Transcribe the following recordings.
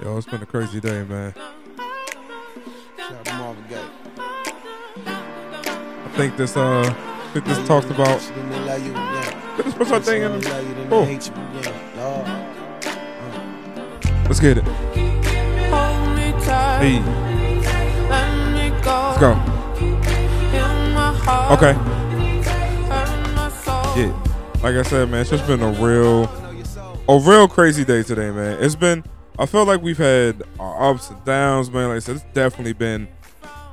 Yo, it's been a crazy day, man. Shout out to Marvin Gaye. I think this uh I think this talks about Then they love you, yeah. Get this push our thing in. Then they love you, then Oh. they hate you, yeah. Lord. Let's get it. Hey, let's go. Okay. Yeah. Like I said, man, it's just been a real a real crazy day today, man. It's been I feel like we've had our ups and downs, man. Like I said, it's definitely been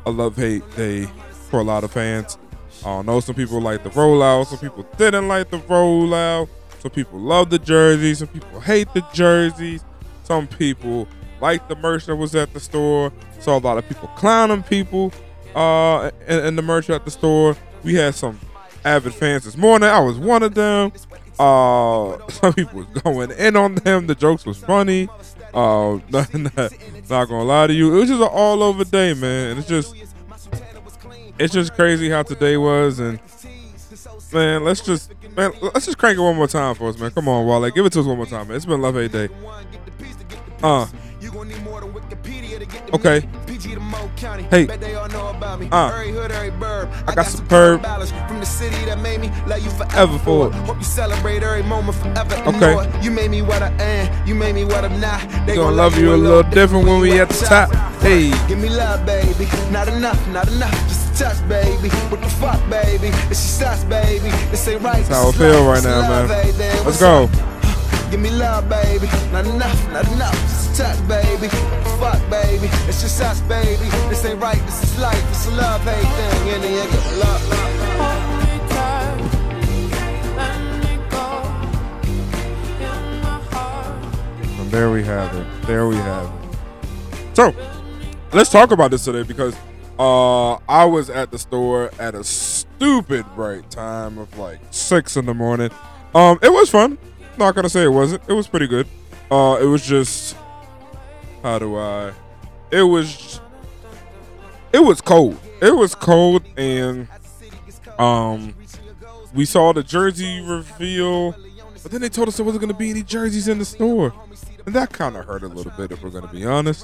a love hate day for a lot of fans. I know some people like the rollout, some people didn't like the rollout. Some people love the jerseys, some people hate the jerseys. Some people like the merch that was at the store. Saw a lot of people clowning people uh in, in the merch at the store. We had some avid fans this morning. I was one of them. Uh, some people was going in on them. The jokes was funny. Uh, not, not, not gonna lie to you, it was just an all over day, man. And it's just, it's just crazy how today was. And man, let's just, man, let's just crank it one more time for us, man. Come on, Wale, give it to us one more time, man. It's been love a day. Uh, okay. Hey. Uh, I got superb. From the city that made me love you forever. For it. Hope you celebrate every moment forever. Okay. You made me what I am. You made me what I'm not. They Gonna love you a little different when we at the top. Hey. Give me love, baby. Not enough, not enough. Just a touch, baby. What the fuck, baby? It's just us, baby. This ain't right. That's how I feel right now, man. Let's go. Give me love, baby. Not enough, not enough. Touch, baby. Fuck, baby. It's just us, baby. This ain't right. This is life. It's a love, hate thing. And you get love, love. There we have it. There we have it. So, let's talk about this today because uh I was at the store at a stupid bright time of like six in the morning. Um, it was fun. Not gonna say it wasn't. It was pretty good. Uh, it was just how do I? It was it was cold. It was cold and um we saw the jersey reveal, but then they told us there wasn't gonna be any jerseys in the store. And that kind of hurt a little bit, if we're gonna be honest.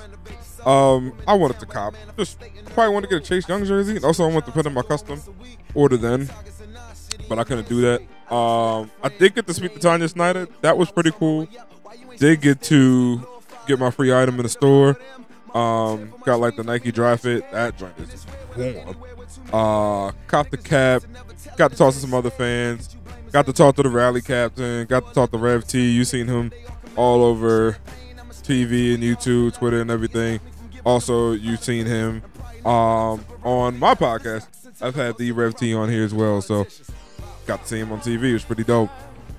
Um, I wanted to cop. Just probably wanted to get a Chase Young jersey. And also, I wanted to put in my custom order then, but I couldn't do that. Um, I did get to speak to Tanya Snyder. That was pretty cool. Did get to get my free item in the store. Um, got like the Nike Dri-FIT. That joint is warm. Uh, caught the cap. Got to talk to some other fans. Got to talk to the rally captain. Got to talk to Rev T. You seen him all over TV and YouTube, Twitter, and everything. Also, you've seen him um, on my podcast. I've had the Rev T on here as well, so got to see him on TV. It was pretty dope.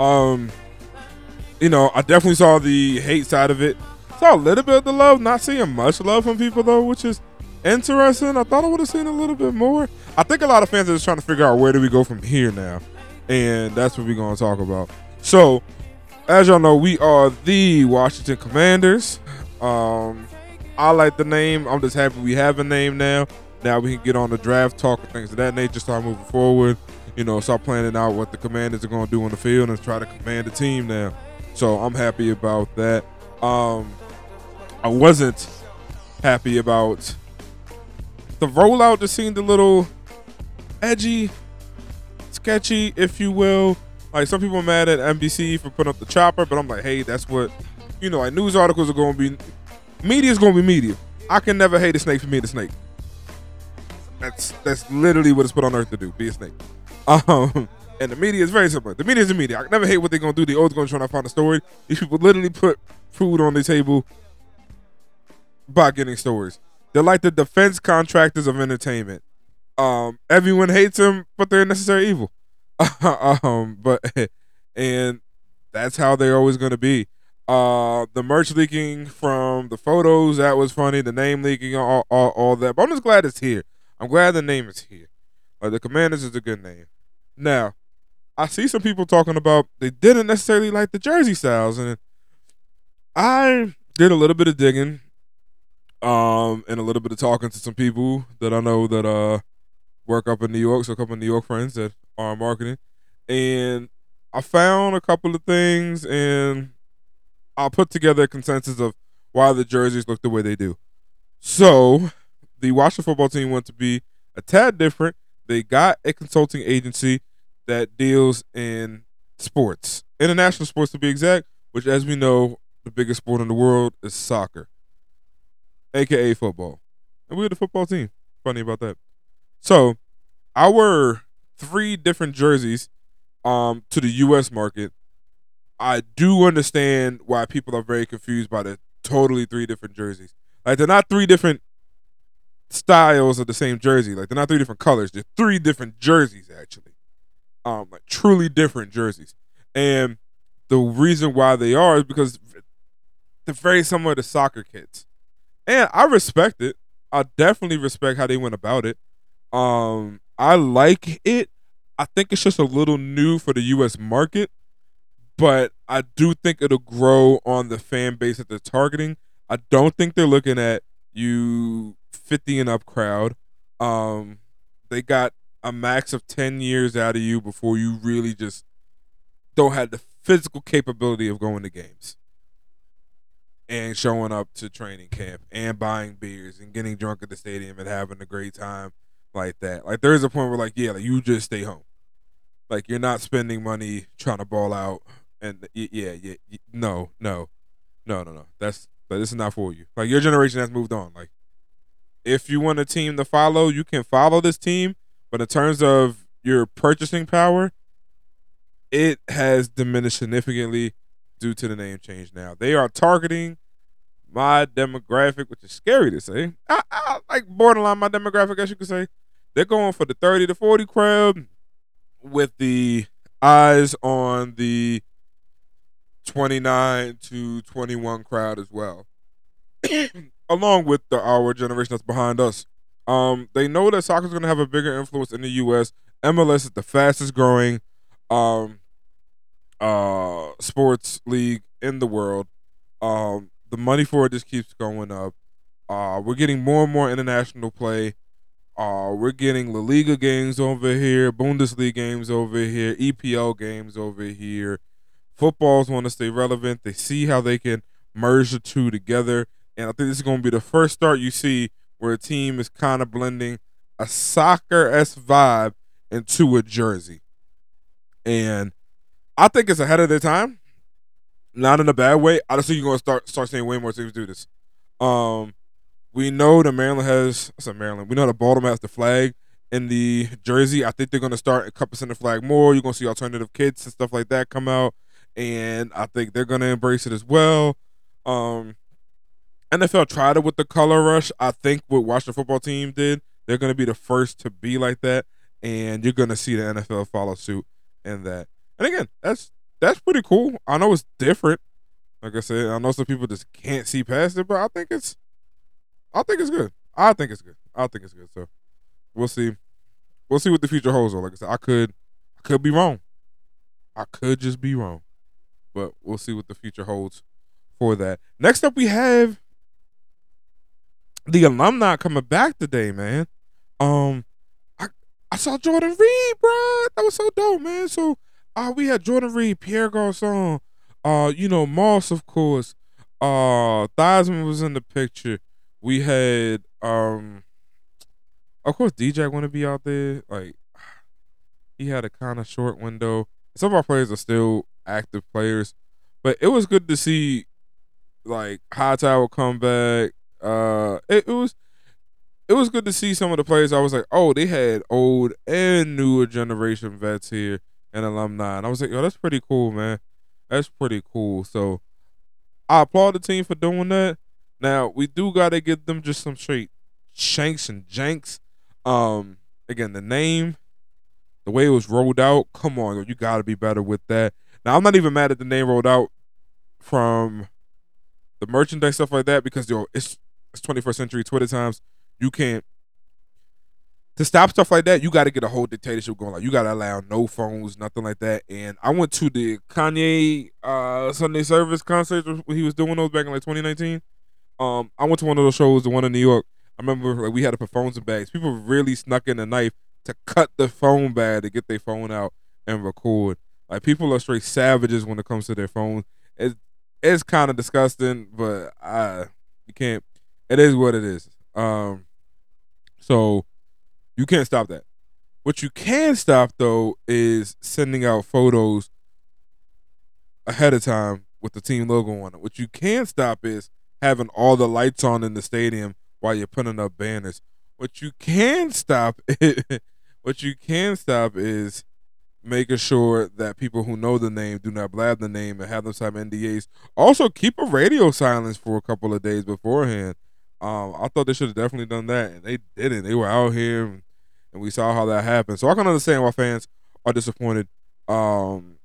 Um, you know, I definitely saw the hate side of it. Saw a little bit of the love, not seeing much love from people though, which is interesting. I thought I would have seen a little bit more. I think a lot of fans are just trying to figure out where do we go from here now, and that's what we're gonna talk about. So, as y'all know, we are the Washington Commanders. Um, I like the name. I'm just happy we have a name now. Now we can get on the draft talk and things of that nature. Start moving forward. You know, start planning out what the Commanders are going to do on the field and try to command the team now. So I'm happy about that. Um, I wasn't happy about the rollout. Just seemed a little edgy, sketchy, if you will. Like some people are mad at NBC for putting up the chopper, but I'm like, hey, that's what you know. Like news articles are going to be, media's going to be media. I can never hate a snake for being a snake. That's that's literally what it's put on earth to do, be a snake. Um, and the media is very simple. The media is the media. I never hate what they're gonna do. They always gonna try to find a story. These people literally put food on the table by getting stories. They're like the defense contractors of entertainment. Um, everyone hates them, but they're necessary evil. um, but and that's how they're always gonna be. Uh, the merch leaking from the photos that was funny. The name leaking, all, all, all that. But I'm just glad it's here. I'm glad the name is here. Uh, the Commanders is a good name. Now, I see some people talking about they didn't necessarily like the jersey styles, and I did a little bit of digging, um, and a little bit of talking to some people that I know that uh work up in New York. So a couple of New York friends that are marketing, and I found a couple of things, and I'll put together a consensus of why the jerseys look the way they do. So the Washington football team wants to be a tad different. They got a consulting agency that deals in sports, international sports to be exact, which, as we know, the biggest sport in the world is soccer, aka football. And we're the football team. Funny about that. So, our three different jerseys um, to the U.S. market, I do understand why people are very confused by the totally three different jerseys. Like they're not three different styles of the same jersey. Like they're not three different colors. They're three different jerseys actually. Um, like truly different jerseys. And the reason why they are is because they're very similar to soccer kits. And I respect it. I definitely respect how they went about it. Um, I like it. I think it's just a little new for the US market, but I do think it'll grow on the fan base that they're targeting. I don't think they're looking at you 50 and up crowd. Um, they got a max of 10 years out of you before you really just don't have the physical capability of going to games and showing up to training camp and buying beers and getting drunk at the stadium and having a great time like that. Like there's a point where like yeah, like you just stay home. Like you're not spending money trying to ball out and yeah, yeah, no, no, no, no, no. That's like this is not for you. Like your generation has moved on. Like if you want a team to follow, you can follow this team, but in terms of your purchasing power, it has diminished significantly due to the name change now. They are targeting my demographic, which is scary to say. I, I like borderline my demographic, as you could say. They're going for the 30 to 40 crowd with the eyes on the 29 to 21 crowd as well. Along with the our generation that's behind us. Um, they know that soccer is going to have a bigger influence in the U.S. MLS is the fastest growing um, uh, sports league in the world. Um, the money for it just keeps going up. Uh, we're getting more and more international play. Uh, we're getting La Liga games over here, Bundesliga games over here, EPL games over here. Footballs want to stay relevant. They see how they can merge the two together. And I think this is going to be the first start you see where a team is kind of blending a soccer s vibe into a jersey. And I think it's ahead of their time. Not in a bad way. I just think you're gonna start start seeing way more teams do this. Um, we know that Maryland has. I Maryland. We know that Baltimore has the flag in the jersey. I think they're gonna start encompassing the flag more. You're gonna see alternative kits and stuff like that come out, and I think they're gonna embrace it as well. Um, NFL tried it with the color rush. I think what Washington football team did, they're gonna be the first to be like that, and you're gonna see the NFL follow suit in that. And again, that's that's pretty cool. I know it's different. Like I said, I know some people just can't see past it, but I think it's I think it's good. I think it's good. I think it's good. So we'll see. We'll see what the future holds. Like I said, I could I could be wrong. I could just be wrong. But we'll see what the future holds for that. Next up we have the alumni coming back today, man. Um I I saw Jordan Reed, bro. That was so dope, man. So uh, we had Jordan Reed, Pierre Garcon, uh, you know, Moss, of course. Uh Theismann was in the picture. We had um of course DJ wanna be out there. Like he had a kind of short window. Some of our players are still active players. But it was good to see like Hightower come back. Uh it, it was it was good to see some of the players. I was like, oh, they had old and newer generation vets here and alumni. And I was like, yo, that's pretty cool, man. That's pretty cool. So I applaud the team for doing that. Now we do gotta give them just some straight shanks and janks. Um, again, the name, the way it was rolled out. Come on, you gotta be better with that. Now I'm not even mad at the name rolled out from the merchandise stuff like that because yo, it's it's 21st century Twitter times. You can't to stop stuff like that, you got to get a whole dictatorship going. Like you got to allow no phones, nothing like that. And I went to the Kanye uh, Sunday Service concert when he was doing those back in like 2019. Um, I went to one of those shows, the one in New York. I remember like we had to put phones in bags. People really snuck in a knife to cut the phone bag to get their phone out and record. Like people are straight savages when it comes to their phone. It, it's kind of disgusting, but I you can't. It is what it is. Um, so you can't stop that. What you can stop though is sending out photos ahead of time with the team logo on it. What you can stop is having all the lights on in the stadium while you're putting up banners. What you can stop what you can stop is making sure that people who know the name do not blab the name and have them sign NDAs. Also, keep a radio silence for a couple of days beforehand. Um, I thought they should have definitely done that, and they didn't. They were out here, and, we saw how that happened. So I can understand why fans are disappointed um,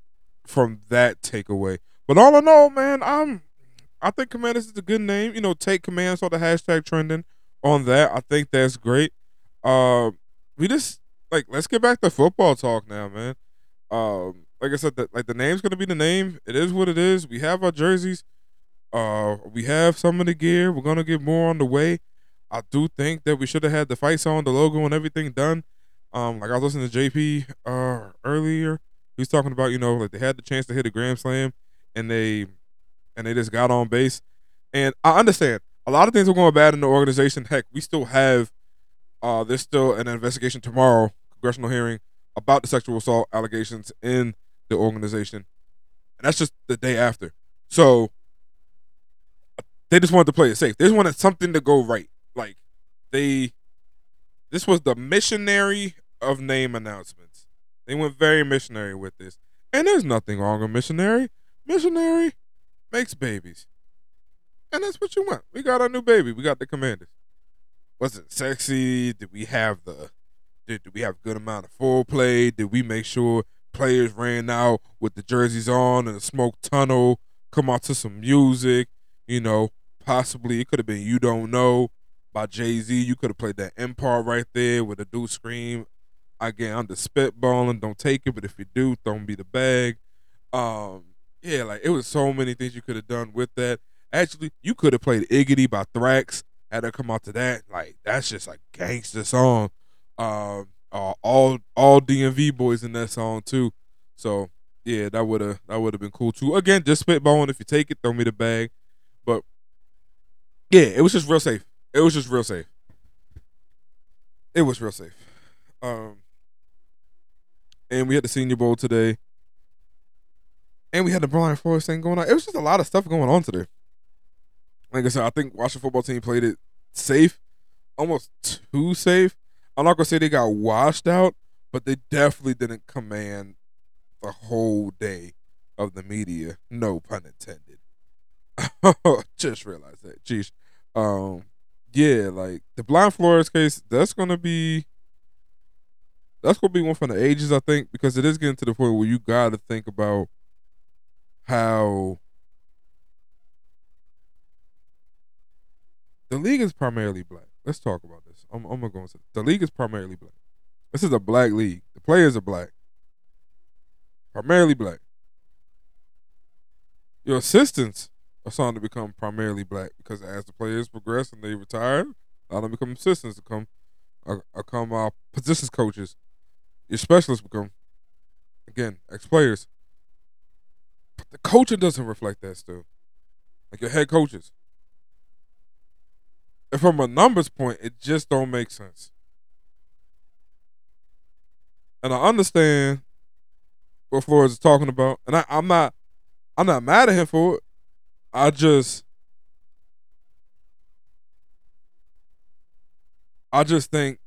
from that takeaway. But all in all, man, I'm I think Commanders is a good name. You know, take command, saw the hashtag trending on that. I think that's great. Uh, we just like let's get back to football talk now, man. Um, like I said, the, like the name's gonna be the name. It is what it is. We have our jerseys. Uh, we have some of the gear. We're gonna get more on the way. I do think that we should have had the fight song, the logo, and everything done. Um, like I was listening to JP uh earlier. He was talking about you know like they had the chance to hit a grand slam, and they and they just got on base. And I understand a lot of things are going bad in the organization. Heck, we still have uh there's still an investigation tomorrow, congressional hearing about the sexual assault allegations in the organization. And that's just the day after. So they just wanted to play it safe. They just wanted something to go right. Like they this was the missionary of name announcements. They went very missionary with this. And there's nothing wrong with missionary. Missionary makes babies. And that's what you want. We got our new baby. We got the commanders. Was it sexy? Did we have the did, did we have a good amount of full play? Did we make sure players ran out with the jerseys on and a smoke tunnel, come out to some music, you know, possibly it could have been You Don't Know by Jay Z. You could have played that M part right there with a dude scream. Again, I'm the spitballing, don't take it, but if you do, throw me the bag. Um, yeah, like it was so many things you could have done with that. Actually, you could have played Iggity by Thrax, had to come out to that. Like that's just like gangster song. Um, uh, all all DMV boys in that song too. So yeah, that would have that would have been cool too. Again, just spitballing. If you take it, throw me the bag. But yeah, it was just real safe. It was just real safe. It was real safe. Um, and we had the Senior Bowl today, and we had the Brian Flores thing going on. It was just a lot of stuff going on today. Like I said, I think Washington football team played it safe, almost too safe. I'm not gonna say they got washed out, but they definitely didn't command the whole day of the media. No pun intended. Just realized that. Jeez. Um, yeah, like the Brian Flores case, that's gonna be that's gonna be one for the ages, I think, because it is getting to the point where you gotta think about how the league is primarily black. Let's talk about this. I'm, I'm gonna go into the league is primarily black. This is a black league. The players are black, primarily black. Your assistants are starting to become primarily black because as the players progress and they retire, a lot of them become assistants, become uh, become uh, positions coaches. Your specialists become again ex players. But the coaching doesn't reflect that still. Like your head coaches. And from a numbers point, it just don't make sense. And I understand what Flores is talking about, and I, I'm not, I'm not mad at him for it. I just, I just think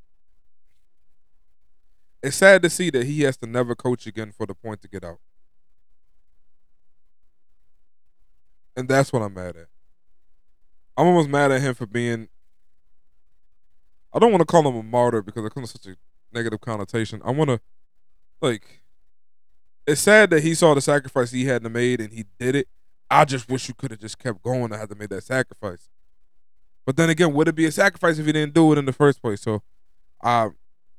it's sad to see that he has to never coach again for the point to get out. And that's what I'm mad at. I'm almost mad at him for being. I don't want to call him a martyr because it comes with such a negative connotation. I want to, like, it's sad that he saw the sacrifice he had to made and he did it. I just wish you could have just kept going I had to make that sacrifice. But then again, would it be a sacrifice if he didn't do it in the first place? So, I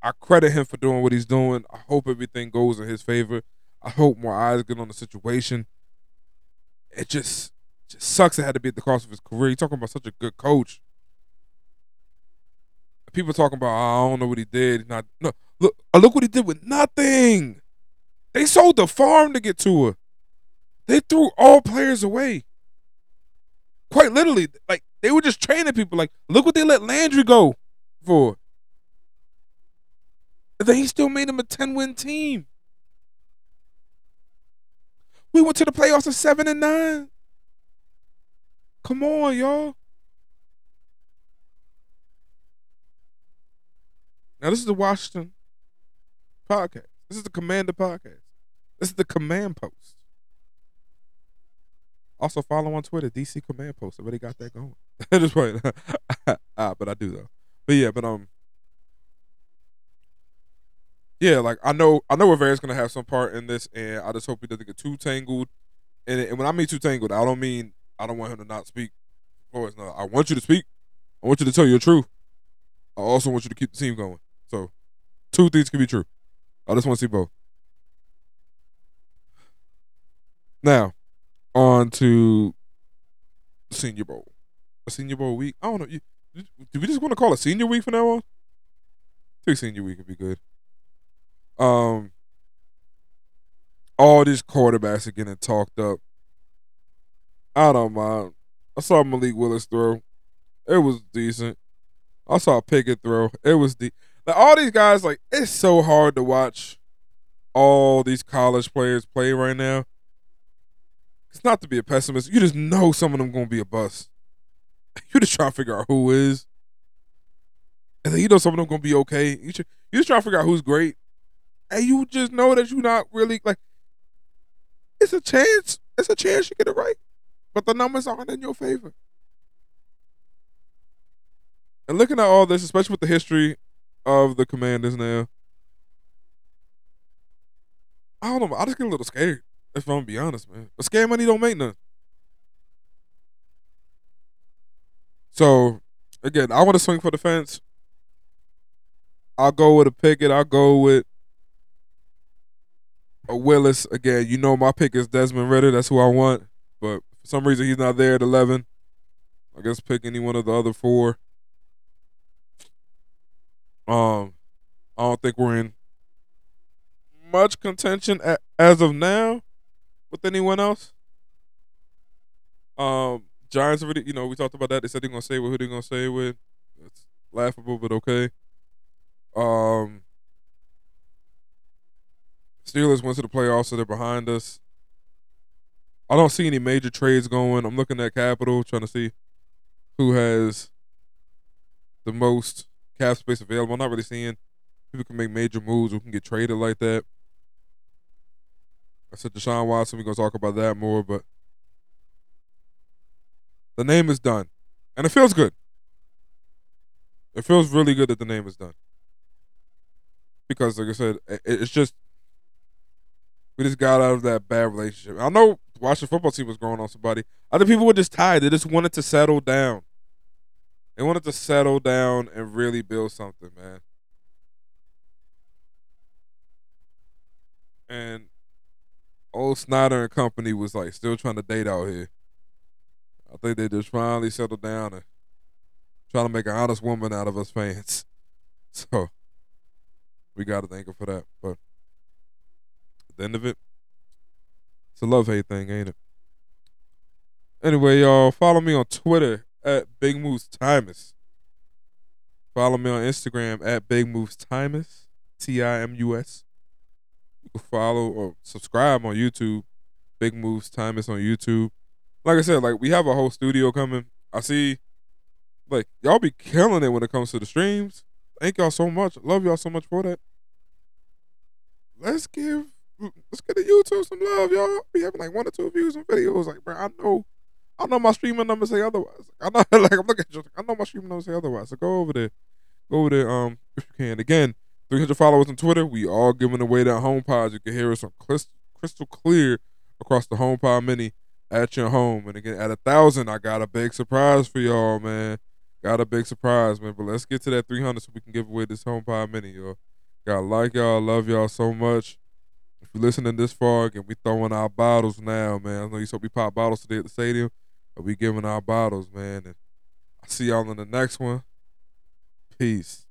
I credit him for doing what he's doing. I hope everything goes in his favor. I hope more eyes get on the situation. It just just sucks it had to be at the cost of his career. You're talking about such a good coach. People talking about oh, I don't know what he did. Not no look uh, look what he did with nothing. They sold the farm to get Tua. They threw all players away. Quite literally, like they were just training people. Like, look what they let Landry go for. And then he still made him a 10 win team. We went to the playoffs at seven and nine. Come on, y'all. Now this is the Washington podcast. This is the Commander podcast. This is the Command Post. Also follow on Twitter, DC Command Post. I already got that going. Just wait. ah, but I do though. But yeah, but um, yeah, like I know, I know Rivera's gonna have some part in this, and I just hope he doesn't get too tangled. And, and when I mean too tangled, I don't mean I don't want him to not speak. Always, no, I want you to speak. I want you to tell your truth. I also want you to keep the team going. So, two things can be true. I just want to see both. Now, on to Senior Bowl. A Senior Bowl week. I don't know. Do we just want to call it Senior Week from now on? I think Senior Week would be good. Um, all these quarterbacks are getting talked up. I don't mind. I saw Malik Willis throw. It was decent. I saw Pickett throw. It was the like all these guys. Like it's so hard to watch all these college players play right now. It's not to be a pessimist. You just know some of them gonna be a bust. You just trying to figure out who is, and then you know some of them gonna be okay. You just, you just to figure out who's great, and you just know that you're not really like. It's a chance. It's a chance you get it right, but the numbers aren't in your favor. And looking at all this, especially with the history of the Commanders now, I don't know. I just get a little scared. If I'm gonna be honest, man. But scam money don't make none. So again, I want to swing for the fence. I'll go with a Pickett. I'll go with a Willis. Again, you know my pick is Desmond Ridder. That's who I want. But for some reason he's not there at eleven. I guess pick any one of the other four. Um, I don't think we're in much contention as of now with anyone else. Um, Giants already, you know, we talked about that. They said they're gonna say with who they're gonna say with. It's laughable, but okay. Um, Steelers went to the playoffs, so they're behind us. I don't see any major trades going. I'm looking at Capital, trying to see who has the most cap space available. I'm not really seeing people can make major moves who can get traded like that. I said Deshaun Watson. We're gonna talk about that more, but the name is done, and it feels good. It feels really good that the name is done because, like I said, it's just we just got out of that bad relationship. I know Washington football team was growing on somebody. Other people were just tired. They just wanted to settle down. They wanted to settle down and really build something, man. And old Snyder and company was like still trying to date out here. I think they just finally settled down and trying to make an honest woman out of us fans. So we got to thank her for that. But at the end of it, it's a love hate thing, ain't it? Anyway, y'all, follow me on Twitter at Big Moves Timus. Follow me on Instagram at Big Moves Timus, T I M U S. Follow or subscribe on YouTube, Big Moves Timus on YouTube. Like I said, like we have a whole studio coming. I see, like y'all be killing it when it comes to the streams. Thank y'all so much. Love y'all so much for that. Let's give, let's get the YouTube some love, y'all. Be having like one or two views on videos. Like, bro, I know I know my streaming numbers say otherwise. I know, like I'm looking at you. I know my streaming numbers say otherwise. So go over there, go over there. Um, if you can. Again, 300 followers on Twitter. We all giving away that HomePod. You can hear us on crystal clear across the HomePod Mini at your home. And again, at a thousand, I got a big surprise for y'all, man. Got a big surprise, man. But let's get to that 300 so we can give away this HomePod Mini, y'all. Got like y'all, love y'all so much. If you're listening this far, again, we throwing our bottles now, man. I know you saw we pop bottles today at the stadium. But we giving our bottles, man. And I see y'all in the next one. Peace.